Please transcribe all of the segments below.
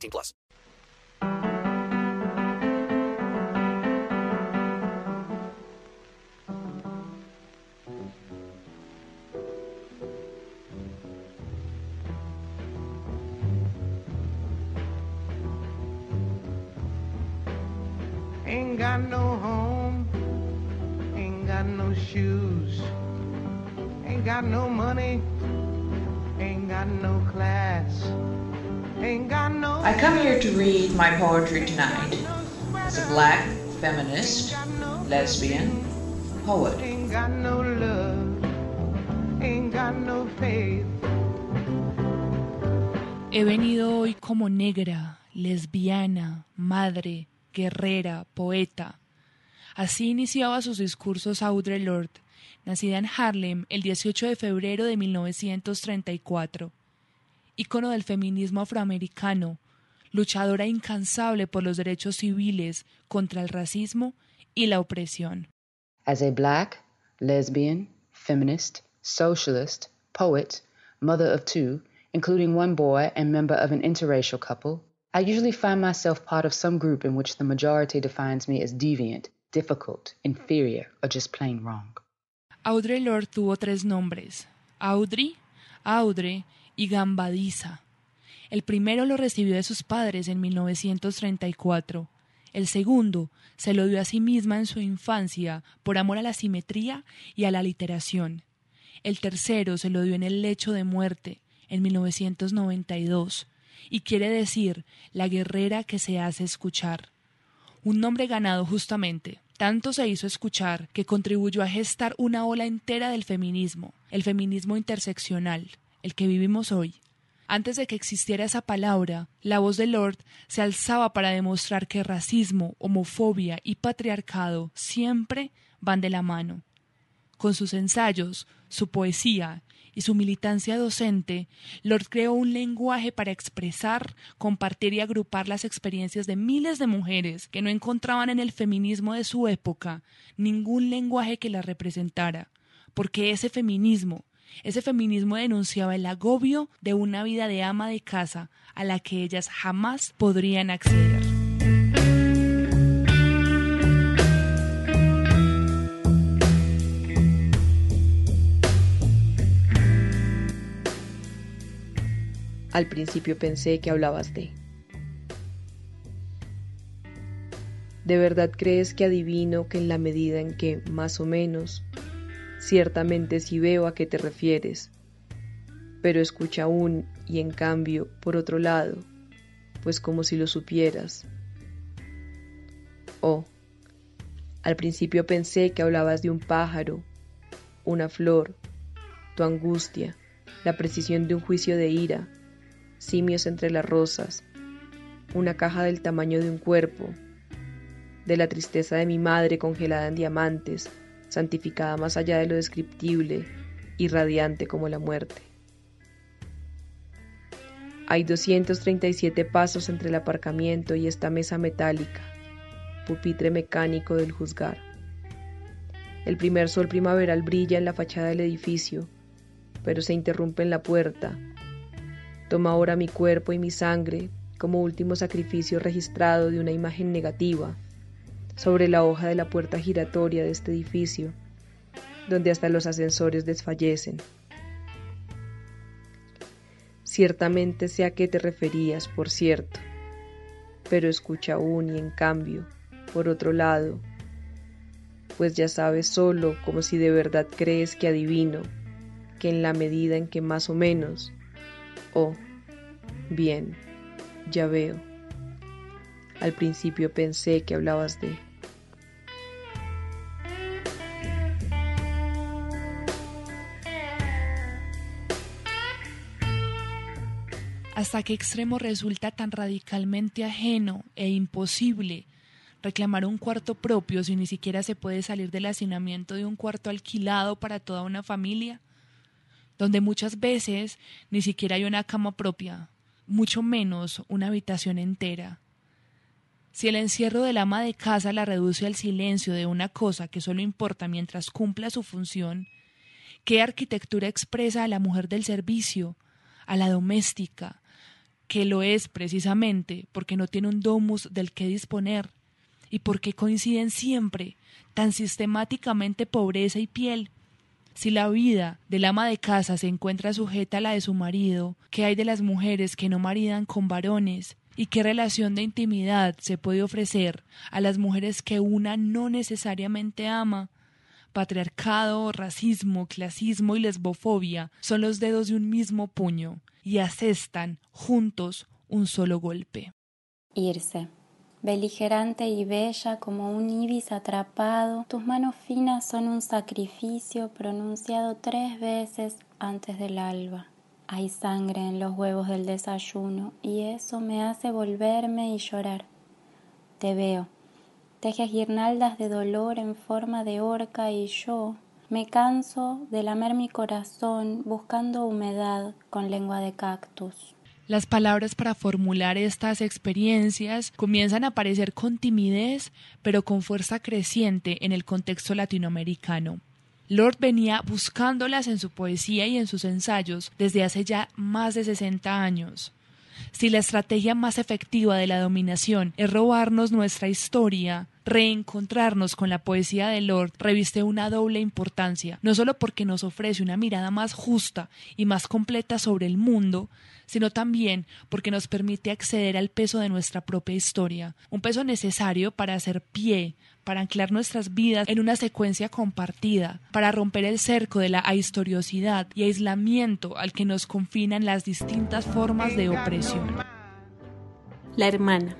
18 plus. Ain't got no home, ain't got no shoes, ain't got no money, ain't got no class. I come here to read my poetry tonight as a black feminist, lesbian, poet. He venido hoy como negra, lesbiana, madre, guerrera, poeta. Así iniciaba sus discursos Audre Lorde, nacida en Harlem el 18 de febrero de 1934. Ícono del feminismo afroamericano, luchadora incansable por los derechos civiles contra el racismo y la opresión. As a black, lesbian, feminist, socialist, poet, mother of two, including one boy and member of an interracial couple, I usually find myself part of some group in which the majority defines me as deviant, difficult, inferior, or just plain wrong. Audre Lorde tuvo tres nombres: Audrey, Audre y Gambadiza. El primero lo recibió de sus padres en 1934. El segundo se lo dio a sí misma en su infancia por amor a la simetría y a la literación. El tercero se lo dio en el lecho de muerte en 1992 y quiere decir la guerrera que se hace escuchar. Un nombre ganado justamente. Tanto se hizo escuchar que contribuyó a gestar una ola entera del feminismo, el feminismo interseccional, el que vivimos hoy. Antes de que existiera esa palabra, la voz de Lord se alzaba para demostrar que racismo, homofobia y patriarcado siempre van de la mano. Con sus ensayos, su poesía y su militancia docente, Lord creó un lenguaje para expresar, compartir y agrupar las experiencias de miles de mujeres que no encontraban en el feminismo de su época ningún lenguaje que las representara, porque ese feminismo, ese feminismo denunciaba el agobio de una vida de ama de casa a la que ellas jamás podrían acceder. Al principio pensé que hablabas de. ¿De verdad crees que adivino que en la medida en que, más o menos, ciertamente sí veo a qué te refieres, pero escucha aún y en cambio, por otro lado, pues como si lo supieras? Oh, al principio pensé que hablabas de un pájaro, una flor, tu angustia, la precisión de un juicio de ira, simios entre las rosas, una caja del tamaño de un cuerpo, de la tristeza de mi madre congelada en diamantes, santificada más allá de lo descriptible y radiante como la muerte. Hay 237 pasos entre el aparcamiento y esta mesa metálica, pupitre mecánico del juzgar. El primer sol primaveral brilla en la fachada del edificio, pero se interrumpe en la puerta. Toma ahora mi cuerpo y mi sangre como último sacrificio registrado de una imagen negativa sobre la hoja de la puerta giratoria de este edificio, donde hasta los ascensores desfallecen. Ciertamente sé a qué te referías, por cierto, pero escucha aún y en cambio, por otro lado, pues ya sabes solo como si de verdad crees que adivino, que en la medida en que más o menos, oh, bien, ya veo. Al principio pensé que hablabas de... ¿Hasta qué extremo resulta tan radicalmente ajeno e imposible reclamar un cuarto propio si ni siquiera se puede salir del hacinamiento de un cuarto alquilado para toda una familia? Donde muchas veces ni siquiera hay una cama propia, mucho menos una habitación entera. Si el encierro del ama de casa la reduce al silencio de una cosa que solo importa mientras cumpla su función, ¿qué arquitectura expresa a la mujer del servicio, a la doméstica, que lo es precisamente porque no tiene un domus del que disponer y porque coinciden siempre tan sistemáticamente pobreza y piel? Si la vida del ama de casa se encuentra sujeta a la de su marido, ¿qué hay de las mujeres que no maridan con varones ¿Y qué relación de intimidad se puede ofrecer a las mujeres que una no necesariamente ama? Patriarcado, racismo, clasismo y lesbofobia son los dedos de un mismo puño y asestan juntos un solo golpe. Irse. Beligerante y bella como un ibis atrapado, tus manos finas son un sacrificio pronunciado tres veces antes del alba. Hay sangre en los huevos del desayuno y eso me hace volverme y llorar. Te veo. Tejes guirnaldas de dolor en forma de horca y yo me canso de lamer mi corazón buscando humedad con lengua de cactus. Las palabras para formular estas experiencias comienzan a aparecer con timidez, pero con fuerza creciente en el contexto latinoamericano. Lord venía buscándolas en su poesía y en sus ensayos desde hace ya más de 60 años. Si la estrategia más efectiva de la dominación es robarnos nuestra historia, reencontrarnos con la poesía de Lord reviste una doble importancia, no solo porque nos ofrece una mirada más justa y más completa sobre el mundo, sino también porque nos permite acceder al peso de nuestra propia historia, un peso necesario para hacer pie para anclar nuestras vidas en una secuencia compartida, para romper el cerco de la ahistoriosidad y aislamiento al que nos confinan las distintas formas de opresión. La hermana,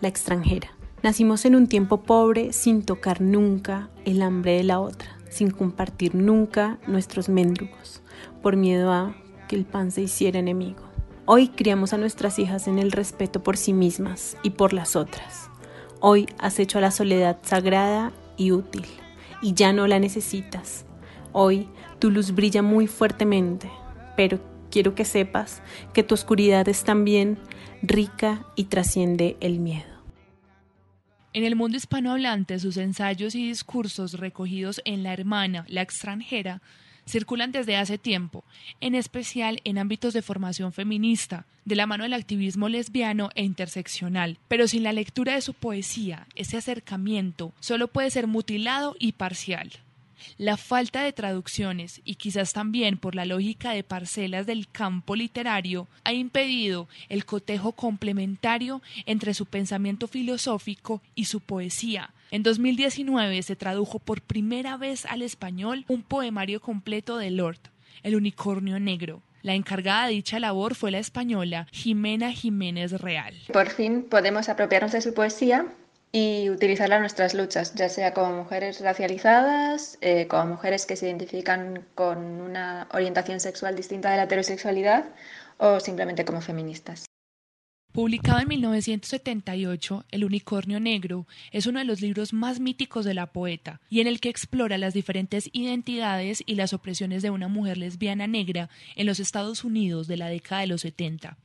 la extranjera. Nacimos en un tiempo pobre sin tocar nunca el hambre de la otra, sin compartir nunca nuestros mendrugos, por miedo a que el pan se hiciera enemigo. Hoy criamos a nuestras hijas en el respeto por sí mismas y por las otras Hoy has hecho a la soledad sagrada y útil, y ya no la necesitas. Hoy tu luz brilla muy fuertemente, pero quiero que sepas que tu oscuridad es también rica y trasciende el miedo. En el mundo hispanohablante, sus ensayos y discursos recogidos en La Hermana, la extranjera, circulan desde hace tiempo, en especial en ámbitos de formación feminista, de la mano del activismo lesbiano e interseccional. Pero sin la lectura de su poesía, ese acercamiento solo puede ser mutilado y parcial. La falta de traducciones y quizás también por la lógica de parcelas del campo literario ha impedido el cotejo complementario entre su pensamiento filosófico y su poesía. En 2019 se tradujo por primera vez al español un poemario completo de Lord, El unicornio negro, la encargada de dicha labor fue la española Jimena Jiménez Real. Por fin podemos apropiarnos de su poesía y utilizarla en nuestras luchas, ya sea como mujeres racializadas, eh, como mujeres que se identifican con una orientación sexual distinta de la heterosexualidad o simplemente como feministas. Publicado en 1978, El Unicornio Negro es uno de los libros más míticos de la poeta y en el que explora las diferentes identidades y las opresiones de una mujer lesbiana negra en los Estados Unidos de la década de los 70.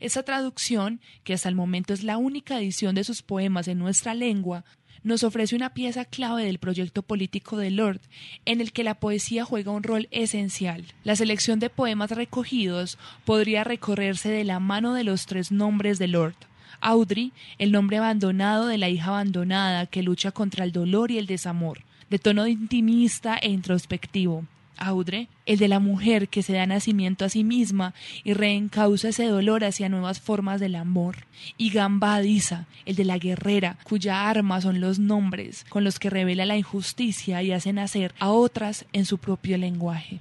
Esa traducción, que hasta el momento es la única edición de sus poemas en nuestra lengua, nos ofrece una pieza clave del proyecto político de Lord, en el que la poesía juega un rol esencial. La selección de poemas recogidos podría recorrerse de la mano de los tres nombres de Lord. Audrey, el nombre abandonado de la hija abandonada que lucha contra el dolor y el desamor, de tono intimista e introspectivo. Audre, el de la mujer que se da nacimiento a sí misma y reencausa ese dolor hacia nuevas formas del amor, y Gambadiza, el de la guerrera, cuya arma son los nombres con los que revela la injusticia y hace nacer a otras en su propio lenguaje.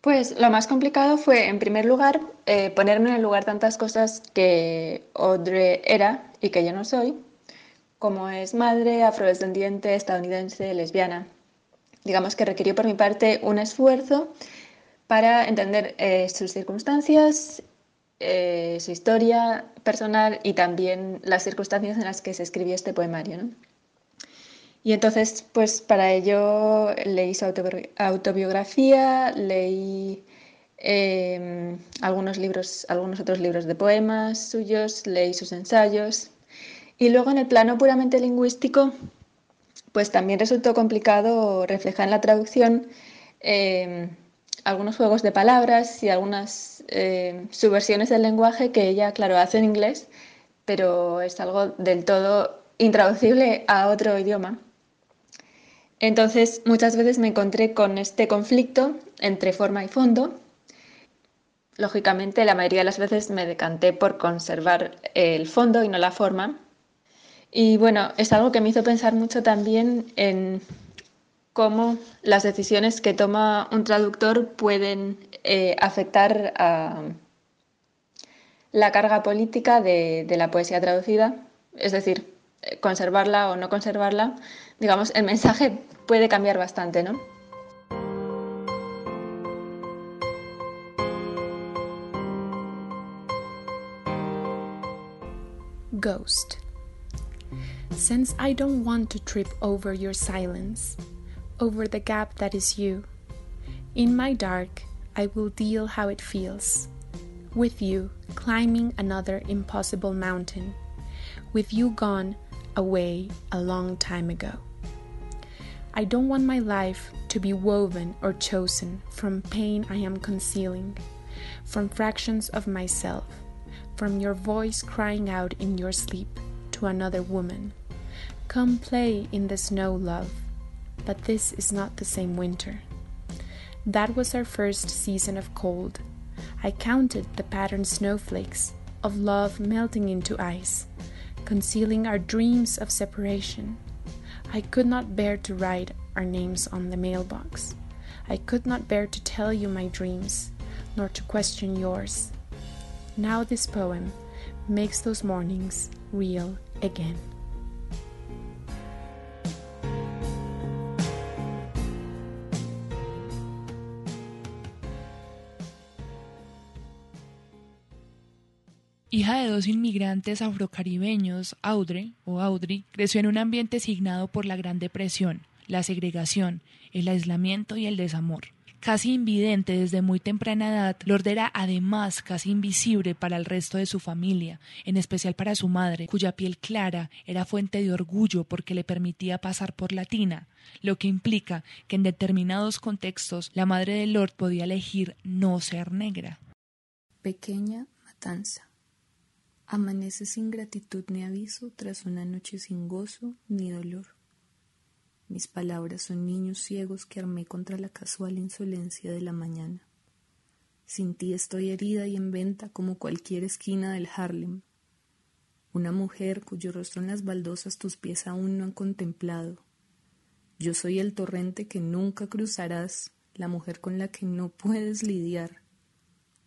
Pues lo más complicado fue, en primer lugar, eh, ponerme en el lugar tantas cosas que Audre era y que yo no soy, como es madre, afrodescendiente, estadounidense, lesbiana digamos que requirió por mi parte un esfuerzo para entender eh, sus circunstancias eh, su historia personal y también las circunstancias en las que se escribió este poemario. ¿no? Y entonces, pues para ello leí su autobiografía, leí em, algunos libros, algunos otros libros de poemas suyos, leí sus ensayos. Y luego en el plano puramente lingüístico, pues también resultó complicado reflejar en la traducción em, algunos juegos de palabras y algunas em, subversiones del lenguaje que ella, claro, hace en inglés, pero es algo del todo intraducible a otro idioma. Entonces, muchas veces me encontré con este conflicto entre forma y fondo. Lógicamente, la mayoría de las veces me decanté por conservar el fondo y no la forma. Y bueno, es algo que me hizo pensar mucho también en cómo las decisiones que toma un traductor pueden eh, afectar a la carga política de la poesía traducida, es decir, conservarla o no conservarla, digamos, el mensaje puede cambiar bastante, ¿no? Ghost. Since I don't want to trip over your silence, over the gap that is you, in my dark, I will deal how it feels. With you, climbing another impossible mountain. With you gone away a long time ago. I don't want my life to be woven or chosen from pain I am concealing, from fractions of myself, from your voice crying out in your sleep to another woman. Come play in the snow, love, but this is not the same winter. That was our first season of cold. I counted the patterned snowflakes of love melting into ice, concealing our dreams of separation. I could not bear to write our names on the mailbox. I could not bear to tell you my dreams, nor to question yours. Now this poem makes those mornings real again. Hija de dos inmigrantes afrocaribeños, Audrey o Audrey creció en un ambiente signado por la Gran Depresión, la segregación, el aislamiento y el desamor. Casi invidente desde muy temprana edad, Lord era además casi invisible para el resto de su familia, en especial para su madre, cuya piel clara era fuente de orgullo porque le permitía pasar por latina, lo que implica que en determinados contextos la madre de Lord podía elegir no ser negra. Pequeña matanza. Amanece sin gratitud ni aviso tras una noche sin gozo ni dolor. Mis palabras son niños ciegos que armé contra la casual insolencia de la mañana. Sin ti estoy herida y en venta como cualquier esquina del Harlem. Una mujer cuyo rostro en las baldosas tus pies aún no han contemplado. Yo soy el torrente que nunca cruzarás, la mujer con la que no puedes lidiar.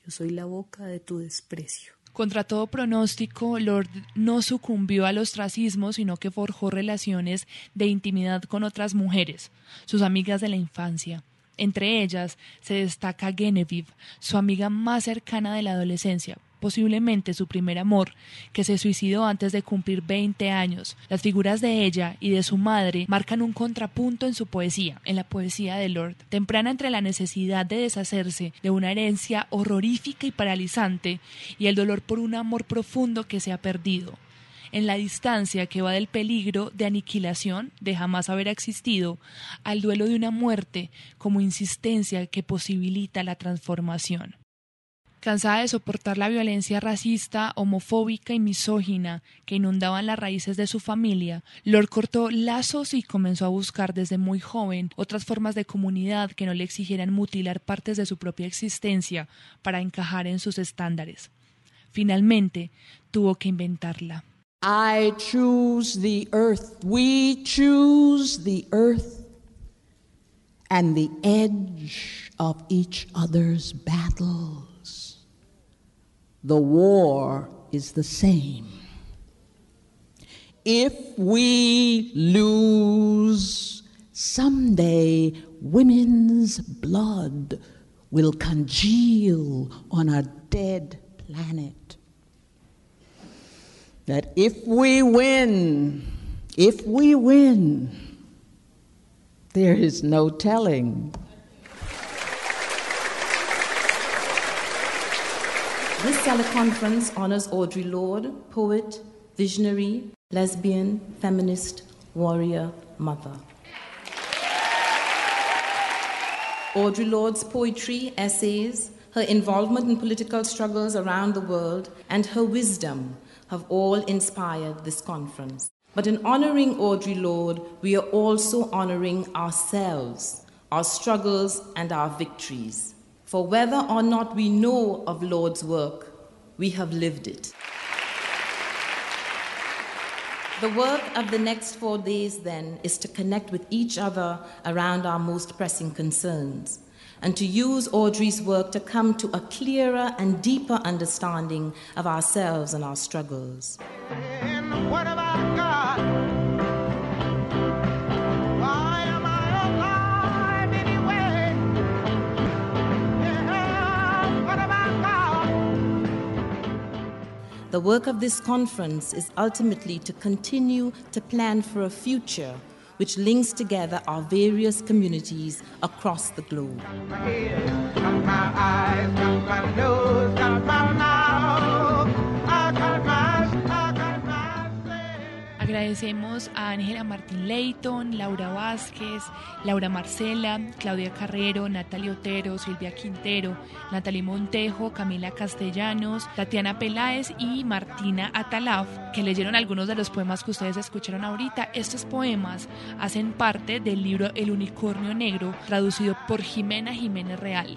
Yo soy la boca de tu desprecio. Contra todo pronóstico, Lord no sucumbió al ostracismo, sino que forjó relaciones de intimidad con otras mujeres, sus amigas de la infancia. Entre ellas se destaca Genevieve, su amiga más cercana de la adolescencia, posiblemente su primer amor, que se suicidó antes de cumplir 20 años. Las figuras de ella y de su madre marcan un contrapunto en su poesía, en la poesía de Lord, temprana entre la necesidad de deshacerse de una herencia horrorífica y paralizante y el dolor por un amor profundo que se ha perdido en la distancia que va del peligro de aniquilación, de jamás haber existido, al duelo de una muerte como insistencia que posibilita la transformación. Cansada de soportar la violencia racista, homofóbica y misógina que inundaban las raíces de su familia, Lord cortó lazos y comenzó a buscar desde muy joven otras formas de comunidad que no le exigieran mutilar partes de su propia existencia para encajar en sus estándares. Finalmente, tuvo que inventarla. I choose the earth. We choose the earth and the edge of each other's battle. The war is the same. If we lose, someday women's blood will congeal on a dead planet. That if we win, if we win, there is no telling. This teleconference honors Audre Lorde, poet, visionary, lesbian, feminist, warrior, mother. Audre Lorde's poetry, essays, her involvement in political struggles around the world, and her wisdom have all inspired this conference. But in honoring Audre Lorde, we are also honoring ourselves, our struggles, and our victories. For whether or not we know of Lord's work, we have lived it. The work of the next four days, then, is to connect with each other around our most pressing concerns and to use Audrey's work to come to a clearer and deeper understanding of ourselves and our struggles. The work of this conference is ultimately to continue to plan for a future which links together our various communities across the globe. Agradecemos a Ángela Martín Leighton, Laura Vázquez, Laura Marcela, Claudia Carrero, Natalia Otero, Silvia Quintero, Natalie Montejo, Camila Castellanos, Tatiana Peláez y Martina Atalaf, que leyeron algunos de los poemas que ustedes escucharon ahorita. Estos poemas hacen parte del libro El Unicornio Negro, traducido por Jimena Jiménez Real.